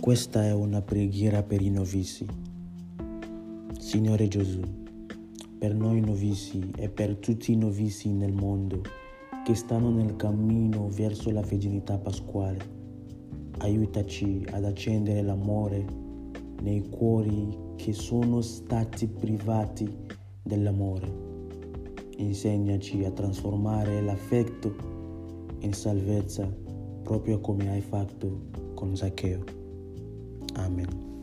Questa è una preghiera per i novizi. Signore Gesù, per noi novizi e per tutti i novizi nel mondo che stanno nel cammino verso la fedeltà pasquale, aiutaci ad accendere l'amore nei cuori che sono stati privati dell'amore. Insegnaci a trasformare l'affetto in salvezza proprio come hai fatto con Zaccheo. Amin.